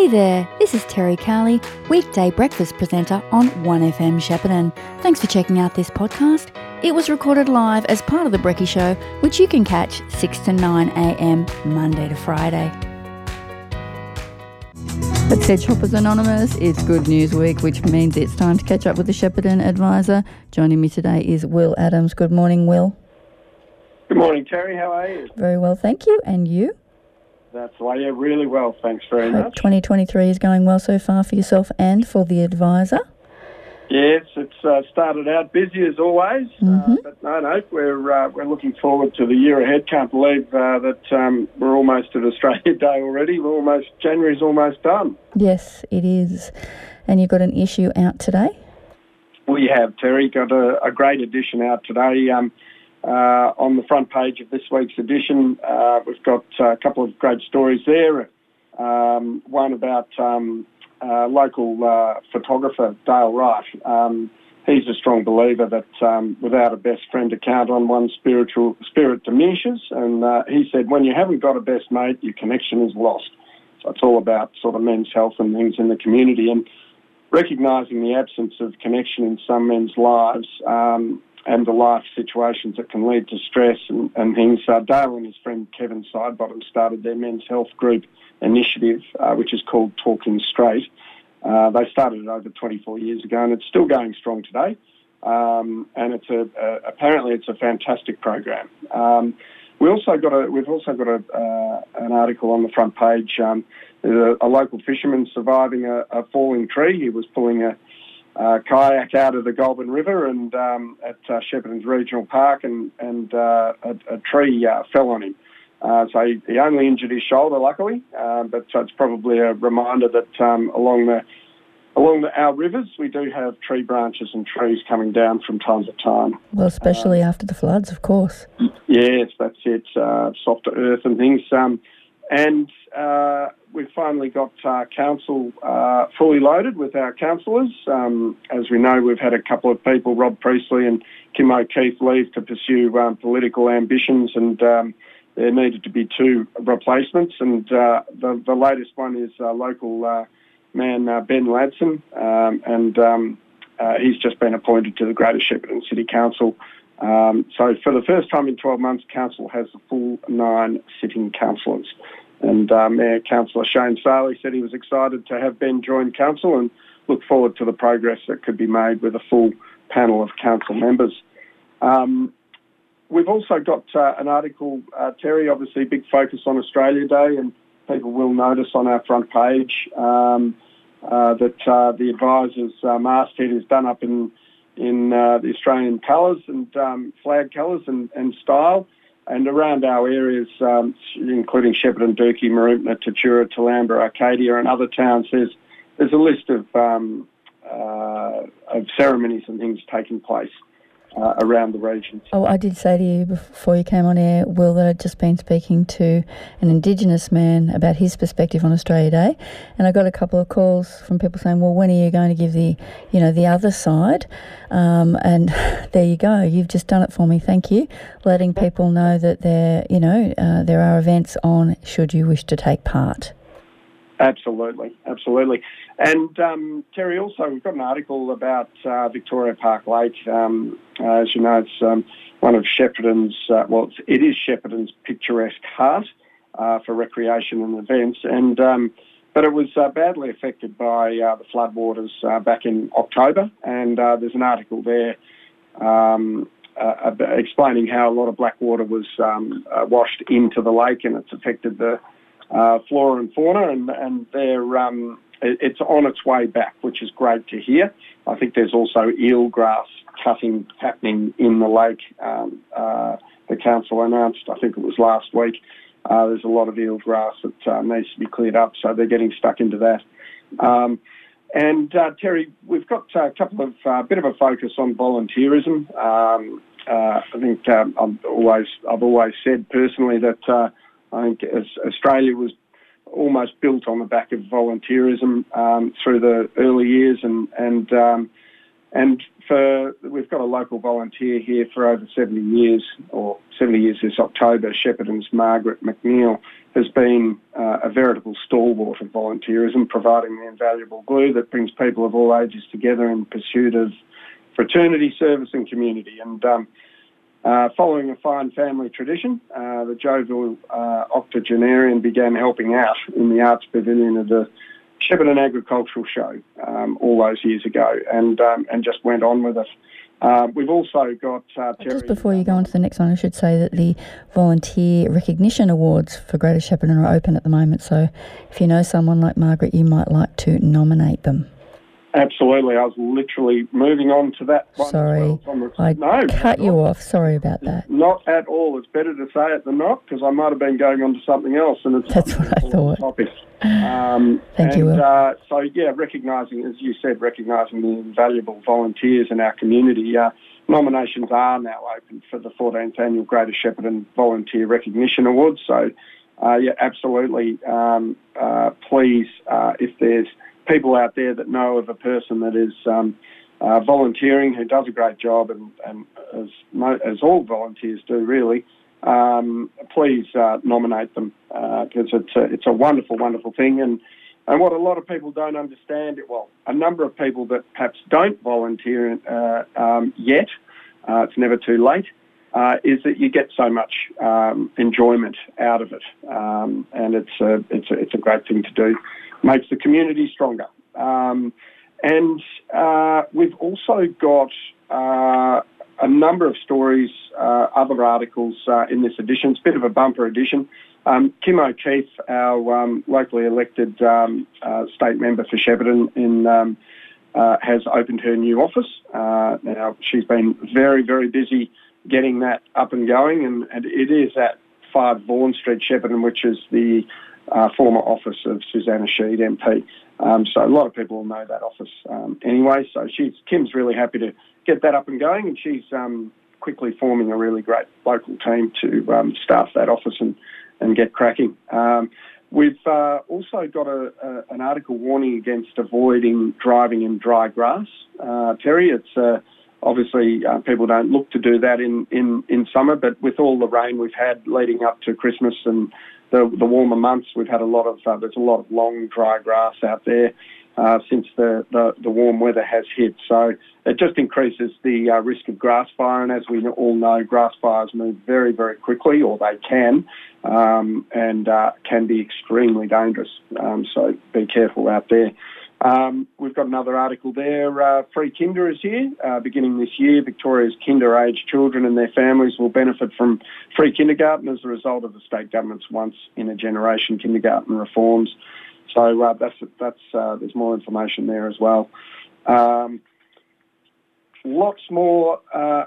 Hey there, this is Terry Carley, weekday breakfast presenter on 1FM Shepparton. Thanks for checking out this podcast. It was recorded live as part of The Brecky Show, which you can catch 6 to 9am Monday to Friday. But said Shoppers Anonymous, it's Good News Week, which means it's time to catch up with the Shepparton advisor. Joining me today is Will Adams. Good morning, Will. Good morning, Terry. How are you? Very well, thank you. And you? That's why, yeah, really well. Thanks very Hope much. 2023 is going well so far for yourself and for the advisor. Yes, it's uh, started out busy as always, Mhm. uh, but no, no, we're uh, we're looking forward to the year ahead. Can't believe uh, that um, we're almost at Australia Day already. We're almost January's almost done. Yes, it is. And you've got an issue out today? We have Terry got a, a great edition out today. Um, uh, on the front page of this week's edition, uh, we've got a couple of great stories there. Um, one about um, uh, local uh, photographer Dale Wright. Um, he's a strong believer that um, without a best friend to count on, one's spiritual spirit diminishes. And uh, he said, when you haven't got a best mate, your connection is lost. So it's all about sort of men's health and things in the community. And recognising the absence of connection in some men's lives um, and the life situations that can lead to stress and, and things. Uh, Dale and his friend Kevin Sidebottom started their men's health group initiative, uh, which is called Talking Straight. Uh, they started it over 24 years ago, and it's still going strong today. Um, and it's a, apparently it's a fantastic program. Um, we also got a we've also got a, uh, an article on the front page. Um, a, a local fisherman surviving a, a falling tree. He was pulling a, a kayak out of the Goulburn River and um, at uh, Shepparton's Regional Park, and and uh, a, a tree uh, fell on him. Uh, so he, he only injured his shoulder, luckily, uh, but so it's probably a reminder that um, along the along the, our rivers we do have tree branches and trees coming down from time to time. Well, especially after the floods, of course. Yes, that's it. Uh, softer earth and things. Um, and uh, we've finally got uh, council uh, fully loaded with our councillors. Um, as we know, we've had a couple of people, Rob Priestley and Kim O'Keefe, leave to pursue um, political ambitions, and um, there needed to be two replacements. And uh, the, the latest one is local uh, man uh, Ben Ladson, um, and um, uh, he's just been appointed to the Greater Shepparton City Council. Um, so for the first time in 12 months, council has the full nine sitting councillors. And uh, Mayor Councillor Shane Sali said he was excited to have Ben join council and look forward to the progress that could be made with a full panel of council members. Um, we've also got uh, an article, uh, Terry, obviously big focus on Australia Day, and people will notice on our front page um, uh, that uh, the advisor's uh, masthead is done up in in the Australian colours and um, flag colours and, and style. And around our areas, um, including Shepparton, Dookie, Mooroopna, Tatura, Toolamba, Arcadia, and other towns, there's there's a list of um, uh, of ceremonies and things taking place uh, around the region. Oh, I did say to you before you came on air, Will, that I'd just been speaking to an Indigenous man about his perspective on Australia Day, and I got a couple of calls from people saying, "Well, when are you going to give the, you know, the other side?" Um, and there you go. You've just done it for me. Thank you, letting people know that there, you know, uh, there are events on should you wish to take part. Absolutely, absolutely. And um, Terry, also we've got an article about uh, Victoria Park Lake. Um, uh, as you know, it's um, one of Shepparton's, uh, well, it's, it is Shepparton's picturesque heart uh, for recreation and events. And um, but it was uh, badly affected by uh, the floodwaters back in October. And there's an article there um, explaining how a lot of black water was um, washed into the lake, and it's affected the flora and fauna, and, and they're, um, it- it's on its way back, which is great to hear. I think there's also eelgrass cutting happening in the lake. Um, uh, the council announced, I think it was last week, uh, there's a lot of eelgrass that uh, needs to be cleared up, so they're getting stuck into that. Um, and uh, Terry, we've got a couple of uh, bit of a focus on volunteerism. Um, uh, I think um, I've always I've always said personally that uh, I think as Australia was almost built on the back of volunteerism um, through the early years, and and um, and for we've got a local volunteer here for over 70 years, or 70 years this October. Shepparton's Margaret McNeil has been uh, a veritable stalwart of volunteerism, providing the invaluable glue that brings people of all ages together in pursuit of fraternity, service, and community. And um, uh, following a fine family tradition, uh, the jovial uh, octogenarian began helping out in the arts pavilion of the Shepparton Agricultural Show um, all those years ago, and um, and just went on with it. Uh, we've also got uh, Just before you go on to the next one, I should say that the Volunteer Recognition Awards for Greater Shepparton are open at the moment. So if you know someone like Margaret, you might like to nominate them. Absolutely. I was literally moving on to that one. Sorry. Well. I no, cut you off. Sorry about that. Not at all. It's better to say it than not because I might have been going on to something else. and it's That's what I thought. Topic. Um, Thank and, you. Uh, so, yeah, recognising, as you said, recognising the invaluable volunteers in our community. Uh, nominations are now open for the 14th Annual Greater Shepparton Volunteer Recognition Awards. So, uh, yeah, absolutely. Um, uh, please, uh, if there's people out there that know of a person that is um, uh, volunteering who does a great job, and, and as, as all volunteers do, really, um, please uh, nominate them because uh, it's a, it's a wonderful, wonderful thing. And and what a lot of people don't understand, well, a number of people that perhaps don't volunteer uh, um, yet, uh, it's never too late, uh, is that you get so much um, enjoyment out of it, um, and it's a, it's a, it's a great thing to do makes the community stronger. Um, and uh, we've also got uh, a number of stories, uh, other articles uh, in this edition. It's a bit of a bumper edition. Um, Kim O'Keefe, our um, locally elected um, uh, state member for Shepparton, in, um, uh, has opened her new office. now, she's been very, very busy getting that up and going, and, and it is at 5 Vaughan Street, Shepparton, which is the uh, former office of Suzanna Sheed MP. Um, so a lot of people will know that office um, anyway. So she's Kim's really happy to get that up and going, and she's um, quickly forming a really great local team to um, staff that office and, and get cracking. Um, we've uh, also got a, a, an article warning against avoiding driving in dry grass. Uh, Terry, it's uh, obviously uh, people don't look to do that in, in, in summer, but with all the rain we've had leading up to Christmas and the, the warmer months, we've had a lot of uh, there's a lot of long dry grass out there uh, since the, the, the warm weather has hit. So it just increases the uh, risk of grass fire, and as we all know, grass fires move very very quickly, or they can, um, and uh, can be extremely dangerous. Um, so be careful out there. Um, we've got another article there. Uh, Free Kinder is here. Uh, beginning this year, Victoria's kinder-aged children and their families will benefit from free kindergarten as a result of the state government's once-in-a-generation kindergarten reforms. So uh, that's that's uh, there's more information there as well. Um, lots more. Uh,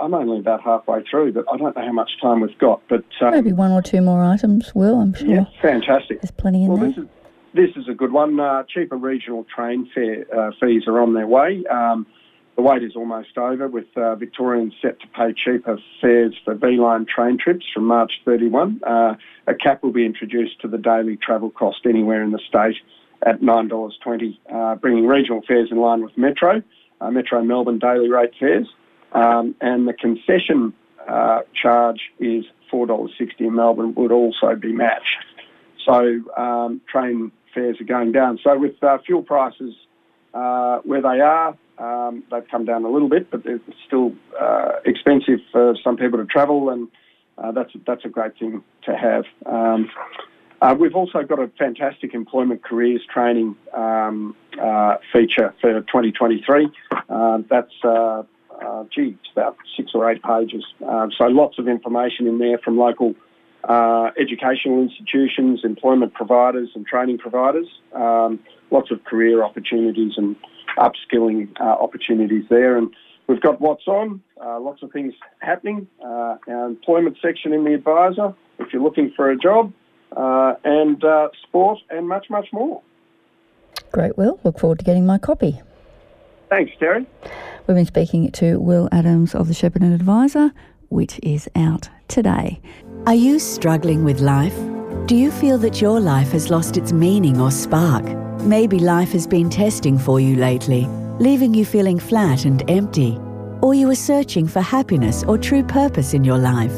I'm only about halfway through, but I don't know how much time we've got. But um, maybe one or two more items. Will I'm sure. Yeah, fantastic. There's plenty in well, there. This is a good one. Uh, cheaper regional train fare uh, fees are on their way. Um, the wait is almost over, with uh, Victorians set to pay cheaper fares for V/Line train trips from March 31. Uh, a cap will be introduced to the daily travel cost anywhere in the state at $9.20, uh, bringing regional fares in line with Metro, uh, Metro Melbourne daily rate fares. Um, and the concession charge is $4.60 in Melbourne would also be matched. So um, train fares are going down. So with uh, fuel prices uh, where they are, um, they've come down a little bit, but they're still uh, expensive for some people to travel, and uh, that's that's a great thing to have. Um, uh, we've also got a fantastic employment careers training um, uh, feature for 2023. that's gee, it's about six or eight pages. so lots of information in there from local uh, educational institutions, employment providers and training providers. Um, lots of career opportunities and upskilling uh, opportunities there. And we've got what's on, uh, lots of things happening. Uh, our employment section in the advisor, if you're looking for a job, uh, and uh, sport and much, much more. Great, Will. Look forward to getting my copy. Thanks, Terry. We've been speaking to Will Adams of the Shepparton Adviser, which is out today. Are you struggling with life? Do you feel that your life has lost its meaning or spark? Maybe life has been testing for you lately. leaving you feeling flat and empty, or you are searching for happiness or true purpose in your life.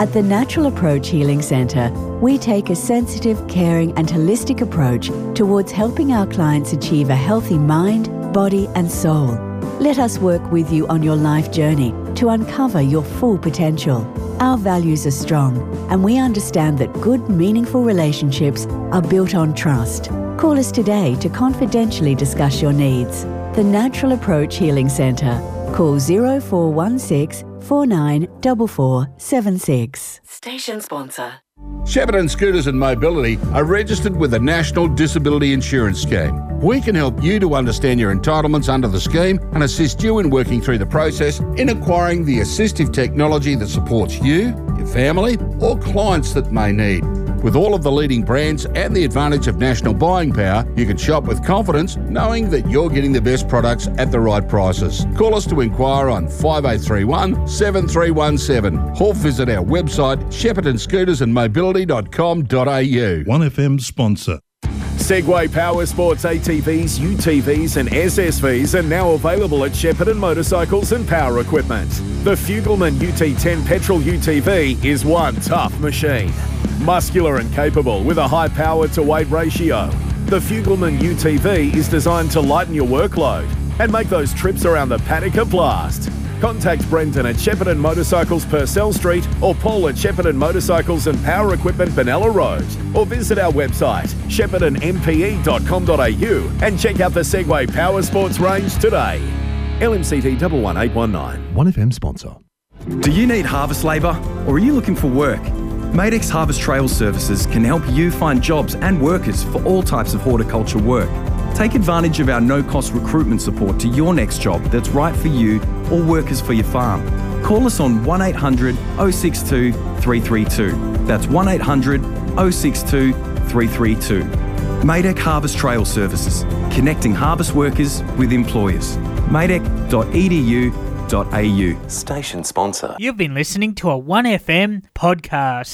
At the Natural Approach Healing Centre, we take a sensitive, caring, and holistic approach towards helping our clients achieve a healthy mind, body, and soul. Let us work with you on your life journey to uncover your full potential. Our values are strong, and we understand that good, meaningful relationships are built on trust. Call us today to confidentially discuss your needs. The Natural Approach Healing Centre. Call 0416 494476. Station sponsor. Shepparton Scooters and Mobility are registered with the National Disability Insurance Scheme. We can help you to understand your entitlements under the scheme and assist you in working through the process in acquiring the assistive technology that supports you, your family, or clients that may need. With all of the leading brands and the advantage of national buying power, you can shop with confidence knowing that you're getting the best products at the right prices. Call us to inquire on 5831 7317 or visit our website sheppartonscootersandmobility.com.au. 1FM sponsor. Segway Power Sports ATVs, UTVs, and SSVs are now available at Shepparton Motorcycles and Power Equipment. The Fugleman UT10 petrol UTV is one tough machine. Muscular and capable with a high power to weight ratio. The Fugleman UTV is designed to lighten your workload and make those trips around the paddock a blast. Contact Brendan at Shepparton Motorcycles Purcell Street or Paul at Shepparton Motorcycles and Power Equipment Benalla Road or visit our website sheppartonmpe.com.au and check out the Segway Power Sports range today. LMCT 11819. 1FM sponsor. Do you need harvest labour or are you looking for work? Madec Harvest Trail Services can help you find jobs and workers for all types of horticulture work. Take advantage of our no cost recruitment support to your next job that's right for you or workers for your farm. Call us on 1800 062 332. That's 1800 062 332. Madec Harvest Trail Services, connecting harvest workers with employers. madec.edu.au. Station sponsor. You've been listening to a 1FM podcast.